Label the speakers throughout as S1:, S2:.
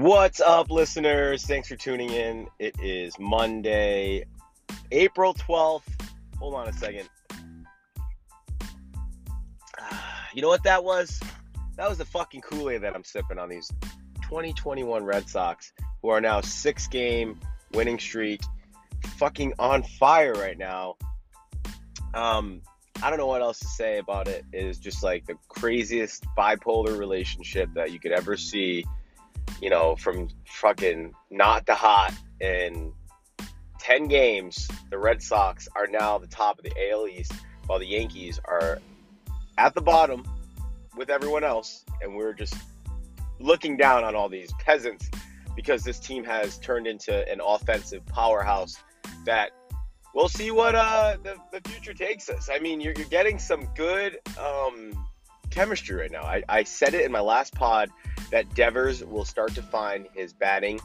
S1: What's up, listeners? Thanks for tuning in. It is Monday, April 12th. Hold on a second. You know what that was? That was the fucking Kool Aid that I'm sipping on these 2021 Red Sox, who are now six game winning streak, fucking on fire right now. Um, I don't know what else to say about it. It is just like the craziest bipolar relationship that you could ever see you know, from fucking not to hot in 10 games, the Red Sox are now the top of the AL East, while the Yankees are at the bottom with everyone else. And we're just looking down on all these peasants because this team has turned into an offensive powerhouse that we'll see what uh, the, the future takes us. I mean, you're, you're getting some good um, chemistry right now. I, I said it in my last pod that Devers will start to find his batting.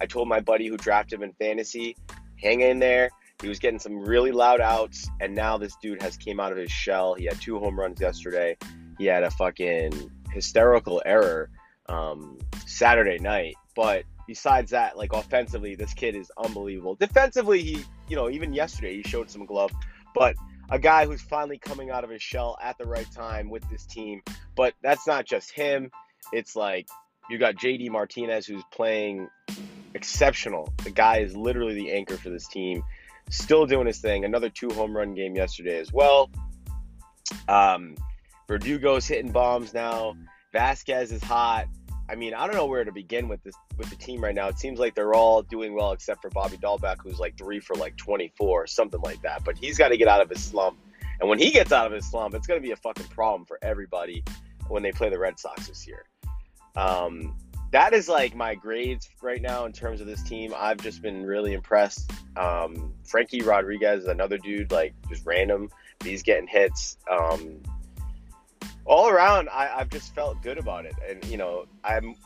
S1: I told my buddy who drafted him in fantasy, hang in there. He was getting some really loud outs, and now this dude has came out of his shell. He had two home runs yesterday. He had a fucking hysterical error um, Saturday night. But besides that, like offensively, this kid is unbelievable. Defensively, he, you know, even yesterday he showed some glove. But a guy who's finally coming out of his shell at the right time with this team. But that's not just him it's like you got JD Martinez who's playing exceptional. The guy is literally the anchor for this team, still doing his thing. Another two home run game yesterday as well. Um, Verdugo's hitting bombs now. Vazquez is hot. I mean, I don't know where to begin with this with the team right now. It seems like they're all doing well except for Bobby Dalbec, who's like three for like 24, something like that. But he's got to get out of his slump. And when he gets out of his slump, it's going to be a fucking problem for everybody when they play the Red Sox this year. Um, that is like my grades right now in terms of this team. I've just been really impressed. Um, Frankie Rodriguez is another dude, like just random. He's getting hits. Um, all around, I, have just felt good about it. And, you know, I'm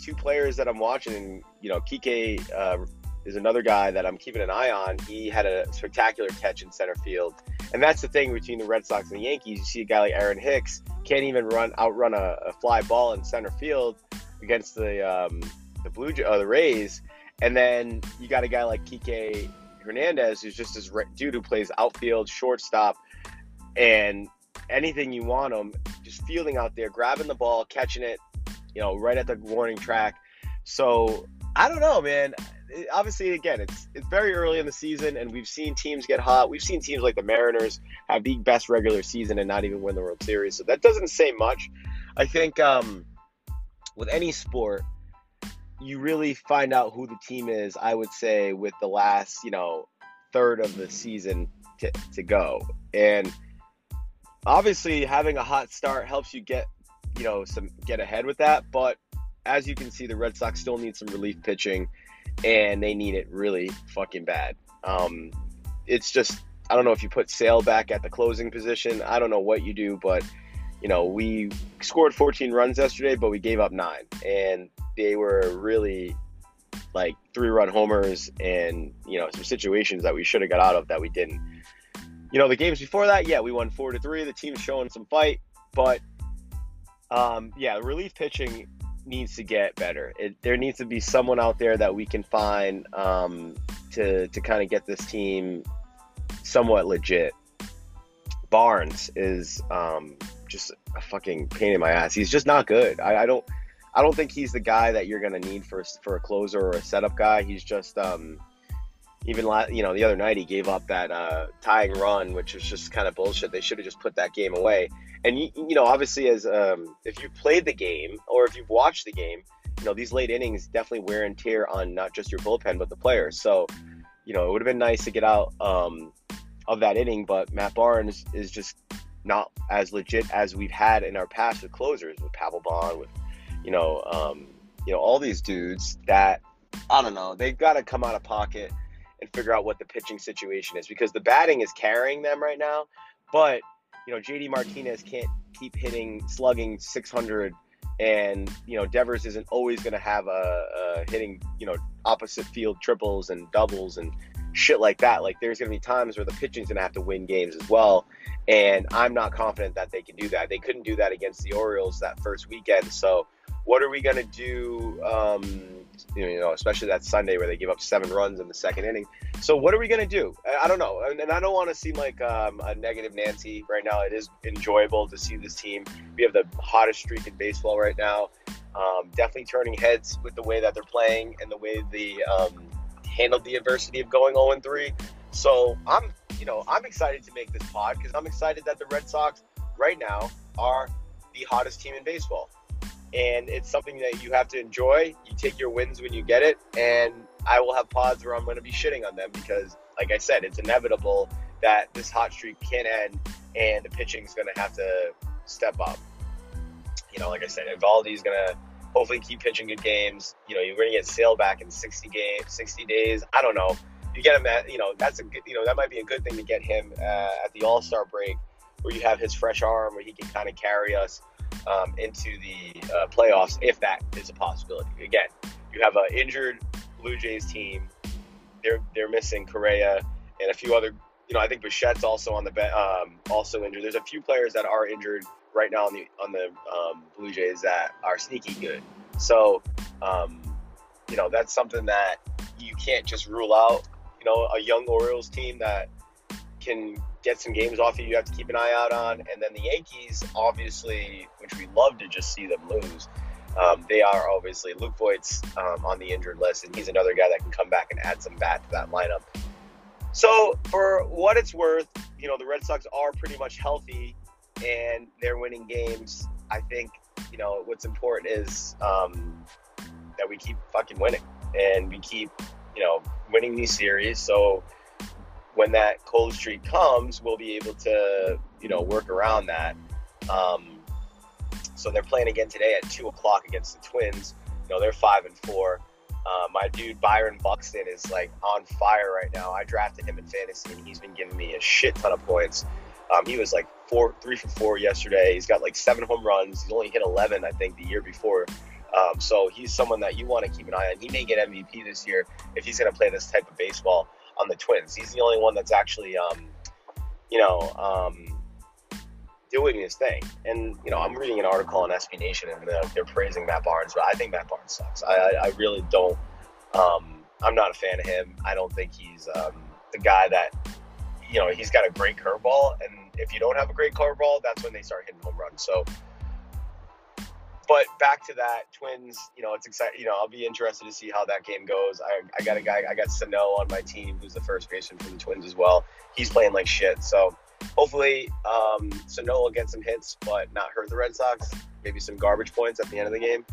S1: two players that I'm watching, and, you know, Kike uh, is another guy that I'm keeping an eye on. He had a spectacular catch in center field. And that's the thing between the Red Sox and the Yankees. You see a guy like Aaron Hicks can't even run outrun a, a fly ball in center field against the um, the Blue uh, the Rays, and then you got a guy like Kike Hernandez who's just this dude who plays outfield, shortstop, and anything you want him, just fielding out there, grabbing the ball, catching it, you know, right at the warning track. So I don't know, man obviously, again, it's it's very early in the season, and we've seen teams get hot. We've seen teams like the Mariners have the best regular season and not even win the World Series. So that doesn't say much. I think um, with any sport, you really find out who the team is. I would say with the last, you know, third of the season to, to go, and obviously having a hot start helps you get, you know, some get ahead with that. But as you can see, the Red Sox still need some relief pitching and they need it really fucking bad. Um, it's just I don't know if you put Sale back at the closing position. I don't know what you do, but you know we scored 14 runs yesterday, but we gave up nine, and they were really like three run homers and you know some situations that we should have got out of that we didn't. You know the games before that, yeah, we won four to three. The team's showing some fight, but um, yeah, relief pitching needs to get better. It, there needs to be someone out there that we can find um, to to kind of get this team somewhat legit. Barnes is um, just a fucking pain in my ass. He's just not good. I, I don't I don't think he's the guy that you're gonna need for for a closer or a setup guy. He's just um, even you know the other night he gave up that uh, tying run, which was just kind of bullshit. They should have just put that game away. And you, you know obviously as um, if you played the game or if you've watched the game you know these late innings definitely wear and tear on not just your bullpen but the players. So you know it would have been nice to get out um, of that inning but matt barnes is just not as legit as we've had in our past with closers with Papelbon, with you know um, you know all these dudes that i don't know they've got to come out of pocket and figure out what the pitching situation is because the batting is carrying them right now but you know, JD Martinez can't keep hitting, slugging 600, and you know, Devers isn't always going to have a, a, hitting, you know, opposite field triples and doubles and shit like that. Like, there's going to be times where the pitching's going to have to win games as well, and I'm not confident that they can do that. They couldn't do that against the Orioles that first weekend. So, what are we going to do? Um, You know, especially that Sunday where they give up seven runs in the second inning. So what are we gonna do? I, don't know, and, and I don't want to seem like um, a negative Nancy right now. It is enjoyable to see this team. We have the hottest streak in baseball right now. Um, definitely turning heads with the way that they're playing and the way they um, handled the adversity of going 0 3. So I'm, you know, I'm excited to make this pod because I'm excited that the Red Sox right now are the hottest team in baseball and it's something that you have to enjoy. You take your wins when you get it, and I will have pods where I'm going to be shitting on them because, like I said, it's inevitable that this hot streak can end, and the pitching is going to have to step up. You know, like I said, Eovaldi's going to hopefully keep pitching good games. You know, you're going to get Sale back in 60 games, 60 days. I don't know. You get him at, you know, that's a good, you know, that might be a good thing to get him uh, at the All Star break, where you have his fresh arm, where he can kind of carry us um, into the uh, playoffs if that is a possibility. Again, you have an injured Blue Jays team. They're they're missing Correa and a few other. You know, I think Bichette's also on the um, also injured. There's a few players that are injured right now on the on the um, Blue Jays that are sneaky good. So, um, you know, that's something that you can't just rule out. You know, a young Orioles team that can get some games off you, you have to keep an eye out on. And then the Yankees, obviously, which we love to just see them lose. Um, they are obviously Luke Voit's um, on the injured list, and he's another guy that can come back and add some bat to that lineup. So, for what it's worth, you know, the Red Sox are pretty much healthy and they're winning games. I think, you know, what's important is um, that we keep fucking winning and we keep, you know, winning these series. So, when that cold streak comes, we'll be able to, you know, work around that. Um, so they're playing again today at two o'clock against the Twins. You know, they're five and four. Uh, my dude Byron Buxton is like on fire right now. I drafted him in fantasy, and he's been giving me a shit ton of points. Um, he was like four, three for four yesterday. He's got like seven home runs. He's only hit 11, I think, the year before. Um, so he's someone that you want to keep an eye on. He may get MVP this year if he's going to play this type of baseball on the Twins. He's the only one that's actually, um, you know, um, doing his thing. And you know, I'm reading an article on SB Nation, and they're, they're praising Matt Barnes, but I think Matt Barnes sucks. I, I, I really don't. Um, I'm not a fan of him. I don't think he's um, the guy that, you know, he's got a great curveball, and if you don't have a great curveball, that's when they start hitting home runs. So but back to that Twins, you know, it's exciting. You know, I'll be interested to see how that game goes. I, I got a guy, I got Sano on my team, who's the first baseman for the Twins as well. He's playing like shit. So hopefully, um, Sano will get some hits, but not hurt the Red Sox. Maybe some garbage points at the end of the game.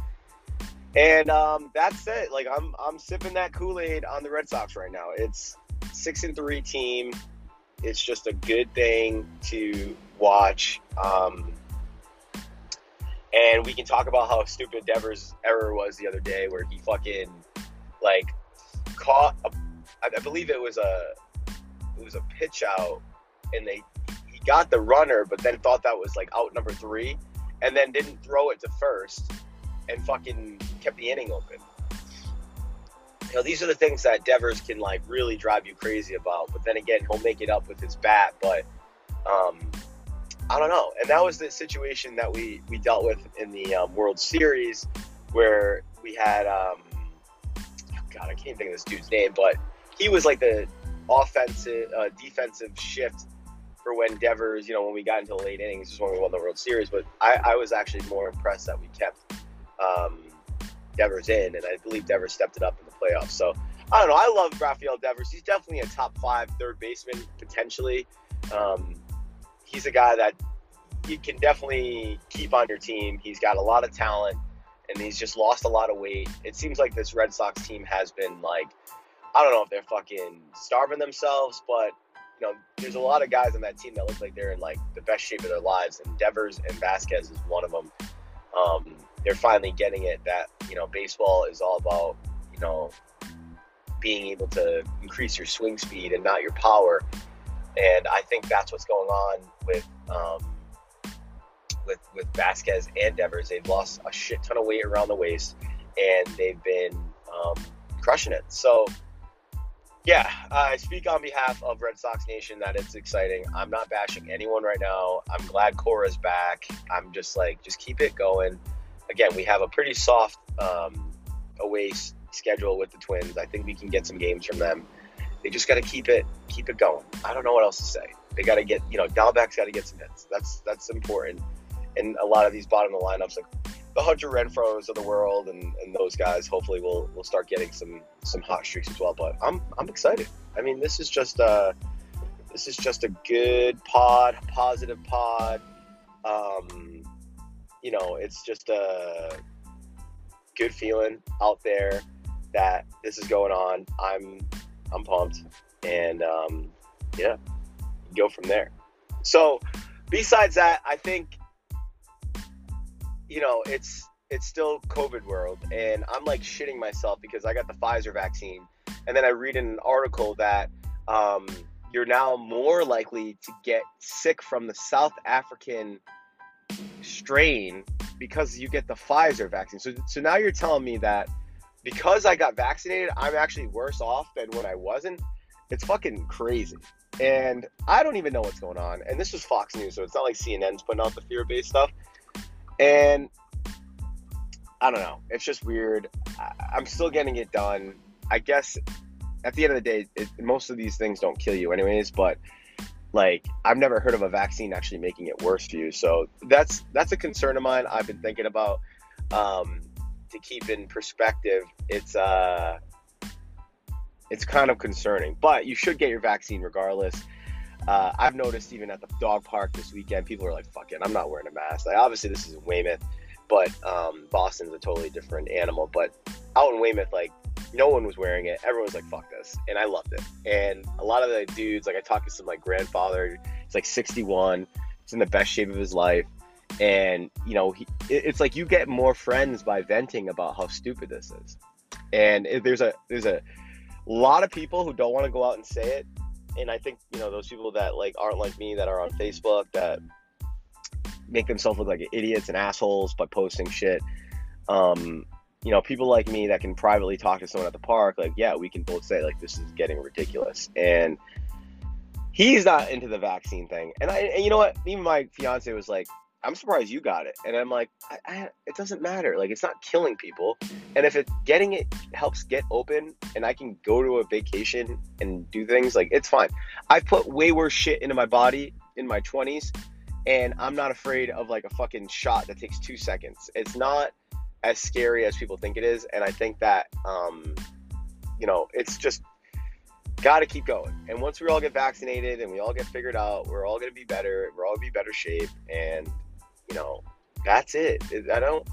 S1: And um, that's it. Like I'm, I'm sipping that Kool Aid on the Red Sox right now. It's six and three team. It's just a good thing to watch. Um, and we can talk about how stupid Devers' error was the other day, where he fucking like caught. A, I believe it was a it was a pitch out, and they he got the runner, but then thought that was like out number three, and then didn't throw it to first, and fucking kept the inning open. You know, these are the things that Devers can like really drive you crazy about. But then again, he'll make it up with his bat. But um, I don't know. And that was the situation that we we dealt with in the um, World Series, where we had um, God, I can't think of this dude's name, but he was like the offensive uh, defensive shift for when Devers, you know, when we got into the late innings, is when we won the World Series. But I, I was actually more impressed that we kept um, Devers in, and I believe Devers stepped it up in the playoffs. So I don't know. I love Rafael Devers. He's definitely a top five third baseman potentially. Um, he's a guy that you can definitely keep on your team. He's got a lot of talent and he's just lost a lot of weight. It seems like this Red Sox team has been like, I don't know if they're fucking starving themselves, but you know, there's a lot of guys on that team that look like they're in like the best shape of their lives, and Devers and Vazquez is one of them. Um, they're finally getting it that you know baseball is all about you know being able to increase your swing speed and not your power and I think that's what's going on with um, with with Vazquez and Devers. They've lost a shit ton of weight around the waist, and they've been um, crushing it. So, yeah, I speak on behalf of Red Sox Nation that it's exciting. I'm not bashing anyone right now. I'm glad Cora's back. I'm just like, just keep it going. Again, we have a pretty soft um, away schedule with the Twins. I think we can get some games from them. They just got to keep it keep it going. I don't know what else to say. They got to get you know Dalbec's got to get some hits. That's that's important. And a lot of these bottom of the lineups, like the Hunter Renfroe's of the world, and, and those guys, hopefully will will start getting some some hot streaks as well. But I'm I'm excited. I mean, this is just uh this is just a good pod, positive pod. Um, you know, it's just a good feeling out there that this is going on. I'm I'm pumped, and um, yeah, go from there. So, besides that, I think you know it's it's still COVID world, and I'm like shitting myself because I got the Pfizer vaccine, and then I read in an article that um, you're now more likely to get sick from the South African strain because you get the Pfizer vaccine. So, so now you're telling me that because I got vaccinated, I'm actually worse off than when I wasn't. It's fucking crazy. And I don't even know what's going on. And this was Fox News, so it's not like CNN's putting out the fear based stuff. And I don't know. It's just weird. I, am still getting it done. I guess at the end of the day, it, most of these things don't kill you, anyways. But like, I've never heard of a vaccine actually making it worse for you. So that's that's a concern of mine. I've been thinking about um, to keep in perspective. It's uh, it's kind of concerning, but you should get your vaccine regardless. Uh, I've noticed even at the dog park this weekend, people are like, "Fuck it, I'm not wearing a mask." Like, obviously, this is in Weymouth, but um, Boston's a totally different animal. But out in Weymouth, like no one was wearing it. Everyone was like, "Fuck this," and I loved it. And a lot of the dudes, like I talked to some like grandfather, he's like 61, he's in the best shape of his life, and you know, he, it's like you get more friends by venting about how stupid this is. And there's a there's a lot of people who don't want to go out and say it, and I think you know those people that like aren't like me that are on Facebook that make themselves look like idiots and assholes by posting shit. Um, you know, people like me that can privately talk to someone at the park, like, yeah, we can both say like this is getting ridiculous. And he's not into the vaccine thing. And I, and you know what? Even my fiance was like, I'm surprised you got it. And I'm like, I, I, it doesn't matter. Like, it's not killing people. And if it getting it helps get open, and I can go to a vacation and do things, like it's fine. I've put way worse shit into my body in my 20s, and I'm not afraid of like a fucking shot that takes two seconds. It's not as scary as people think it is. And I think that, um, you know, it's just got to keep going. And once we all get vaccinated and we all get figured out, we're all going to be better. We're all going to be better shape. And, you know, that's it. I don't,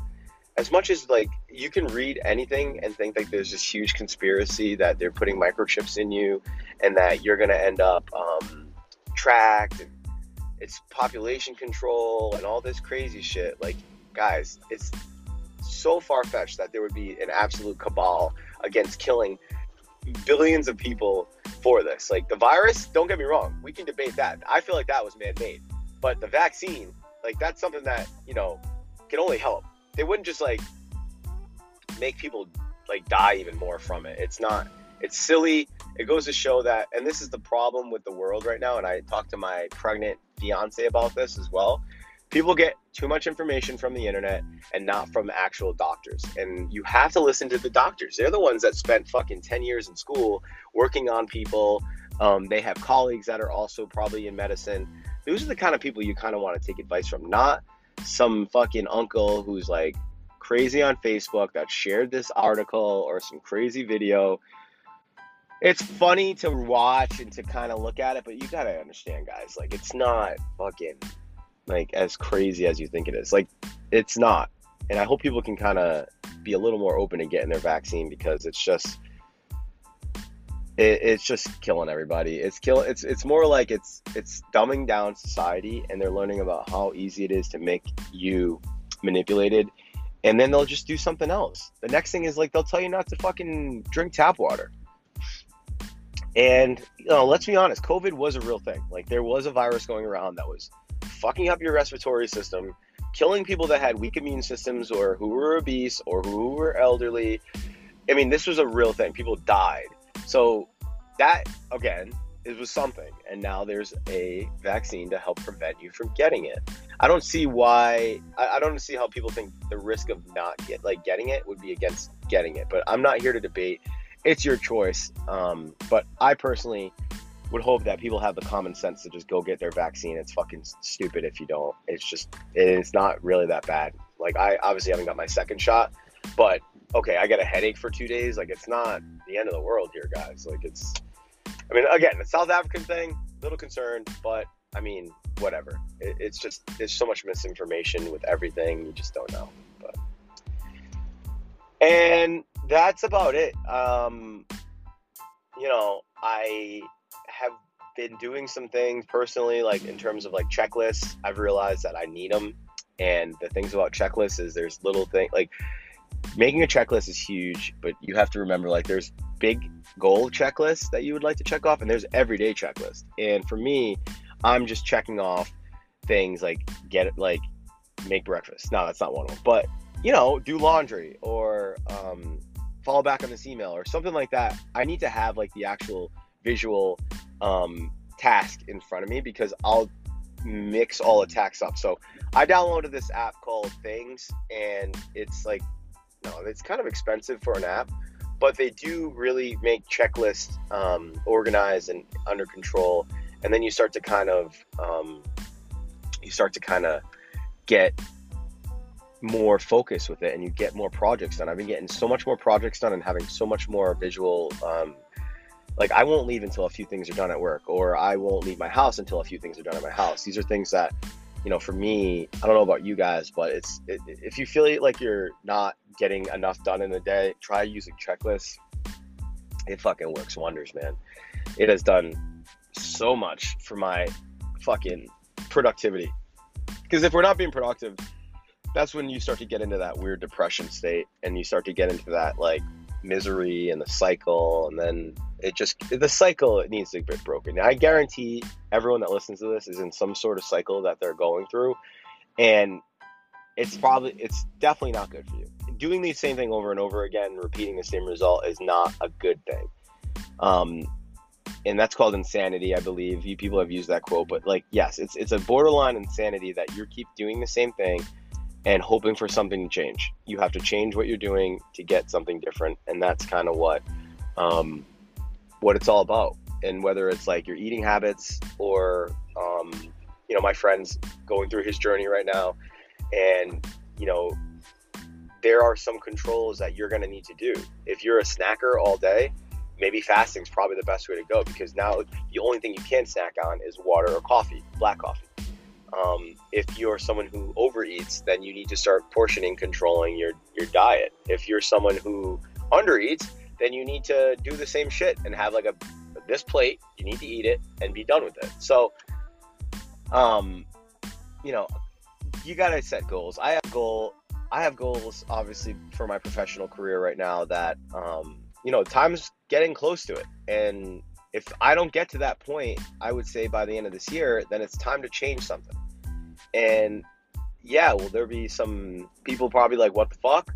S1: as much as like you can read anything and think like there's this huge conspiracy that they're putting microchips in you and that you're to end up um, tracked and it's population control and all this crazy shit. Like, guys, it's so far fetched that there would be an absolute cabal against killing billions of people for this. Like the virus, don't get me wrong, we can debate that. I feel like that was man made. But the vaccine, like that's something that, you know, can only help. They wouldn't just like make people like die even more from it. It's not it's silly. It goes to show that and this is the problem with the world right now and I talked to my pregnant fiance about this as well people get too much information from the internet and not from actual doctors. And you have to listen to the doctors. They're the ones that spent fucking 10 years in school working on people. Um, they have colleagues that are also probably in medicine. Those are the kind of people you kind of want to take advice from, not some fucking uncle who's like crazy on Facebook that shared this article or some crazy video. It's funny to watch and to kind of look at it, but you gotta understand, guys. Like, it's not fucking like as crazy as you think it is. Like it's not. And I hope people can kind of be a little more open to getting their vaccine because it's just it, it's just killing everybody. It's kill it's it's more like it's it's dumbing down society and they're learning about how easy it is to make you manipulated and then they'll just do something else. The next thing is like they'll tell you not to fucking drink tap water. And you know, let's be honest, COVID was a real thing. Like there was a virus going around that was fucking up your respiratory system, killing people that had weak immune systems or who were obese or who were elderly. I mean, this was a real thing. People died. So that again it was something, and now there's a vaccine to help prevent you from getting it. I don't see why. I, I don't see how people think the risk of not get like getting it would be against getting it. But I'm not here to debate. It's your choice. Um, but I personally would hope that people have the common sense to just go get their vaccine. It's fucking stupid if you don't. It's just it's not really that bad. Like I obviously haven't got my second shot, but okay, I got a headache for two days. Like it's not the end of the world here, guys. Like it's. I mean, again, the South African thing, little concerned, but I mean, whatever. It, it's just there's so much misinformation with everything. You just don't know. But and that's about it. Um, you know, I have been doing some things personally, like in terms of like checklists. I've realized that I need them, and the things about checklists is there's little thing like making a checklist is huge, but you have to remember like there's big goal checklists that you would like to check off, and there's everyday checklist. And for me, I'm just checking off things like get it like make breakfast. No, that's not one of them, but you know, do laundry or um, follow back on this email or something like that. I need to have like the actual visual um, task in front of me because I'll mix all the tasks up. So I downloaded this app called Things, and it's like, no, it's kind of expensive for an app, but they do really make checklists um, organized and under control. And then you start to kind of, um, you start to kind of get more focus with it and you get more projects done. I've been getting so much more projects done and having so much more visual um, like I won't leave until a few things are done at work, or I won't leave my house until a few things are done at my house. These are things that, you know, for me, I don't know about you guys, but it's it, if you feel like you're not getting enough done in a day, try using checklists. It fucking works wonders, man. It has done so much for my fucking productivity. Because if we're not being productive, that's when you start to get into that weird depression state and you start to get into that like misery and the cycle and then it just the cycle it needs to get broken. Now, i guarantee everyone that listens to this is in some sort of cycle that they're going through and it's probably it's definitely not good for you. Doing the same thing over and over again repeating the same result is not a good thing. Um and that's called insanity i believe. You people have used that quote but like yes it's it's a borderline insanity that you keep doing the same thing and hoping for something to change. You have to change what you're doing to get something different, and that's kind of what um, what it's all about. And whether it's like your eating habits or um, you know, my friend's going through his journey right now, and you know, there are some controls that you're going to need to do. If you're a snacker all day, maybe fasting is probably the best way to go because now the only thing you can snack on is water or coffee, black coffee. Um, if you're someone who overeats, then you need to start portioning, controlling your your diet. If you're someone who undereats, then you need to do the same shit and have like a this plate. You need to eat it and be done with it. So, um, you know, you gotta set goals. I have goal. I have goals, obviously, for my professional career right now. That um, you know, time's getting close to it, and if I don't get to that point, I would say by the end of this year, then it's time to change something. And yeah, will there be some people probably like, what the fuck?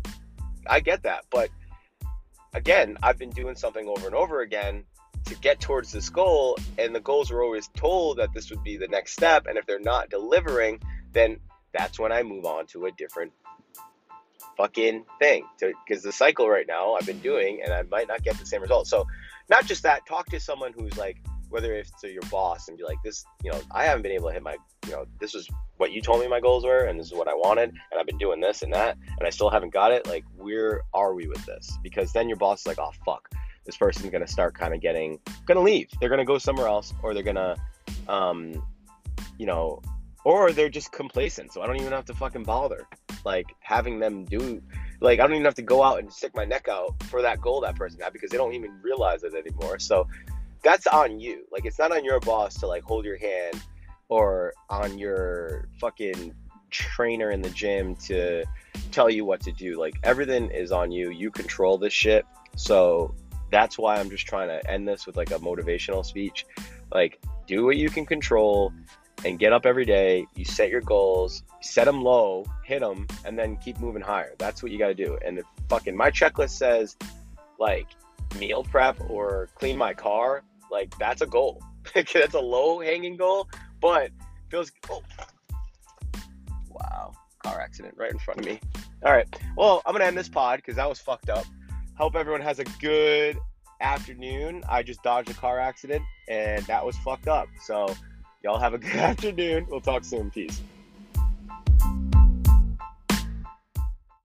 S1: I get that. But again, I've been doing something over and over again to get towards this goal. And the goals were always told that this would be the next step. And if they're not delivering, then that's when I move on to a different fucking thing. Because the cycle right now I've been doing, and I might not get the same result. So, not just that, talk to someone who's like, whether it's to your boss and be like, this, you know, I haven't been able to hit my, you know, this is what you told me my goals were, and this is what I wanted, and I've been doing this and that, and I still haven't got it. Like, where are we with this? Because then your boss is like, oh fuck, this person's gonna start kind of getting, gonna leave. They're gonna go somewhere else, or they're gonna, um, you know, or they're just complacent. So I don't even have to fucking bother, like having them do. Like I don't even have to go out and stick my neck out for that goal that person had because they don't even realize it anymore. So that's on you. Like it's not on your boss to like hold your hand or on your fucking trainer in the gym to tell you what to do. Like everything is on you. You control this shit. So that's why I'm just trying to end this with like a motivational speech. Like do what you can control and get up every day. You set your goals, set them low, hit them, and then keep moving higher. That's what you got to do. And the fucking my checklist says like meal prep or clean my car, like that's a goal. that's a low hanging goal, but feels. Oh. Wow, car accident right in front of me. All right, well, I'm gonna end this pod because that was fucked up. Hope everyone has a good afternoon. I just dodged a car accident and that was fucked up. So, y'all have a good afternoon. We'll talk soon. Peace.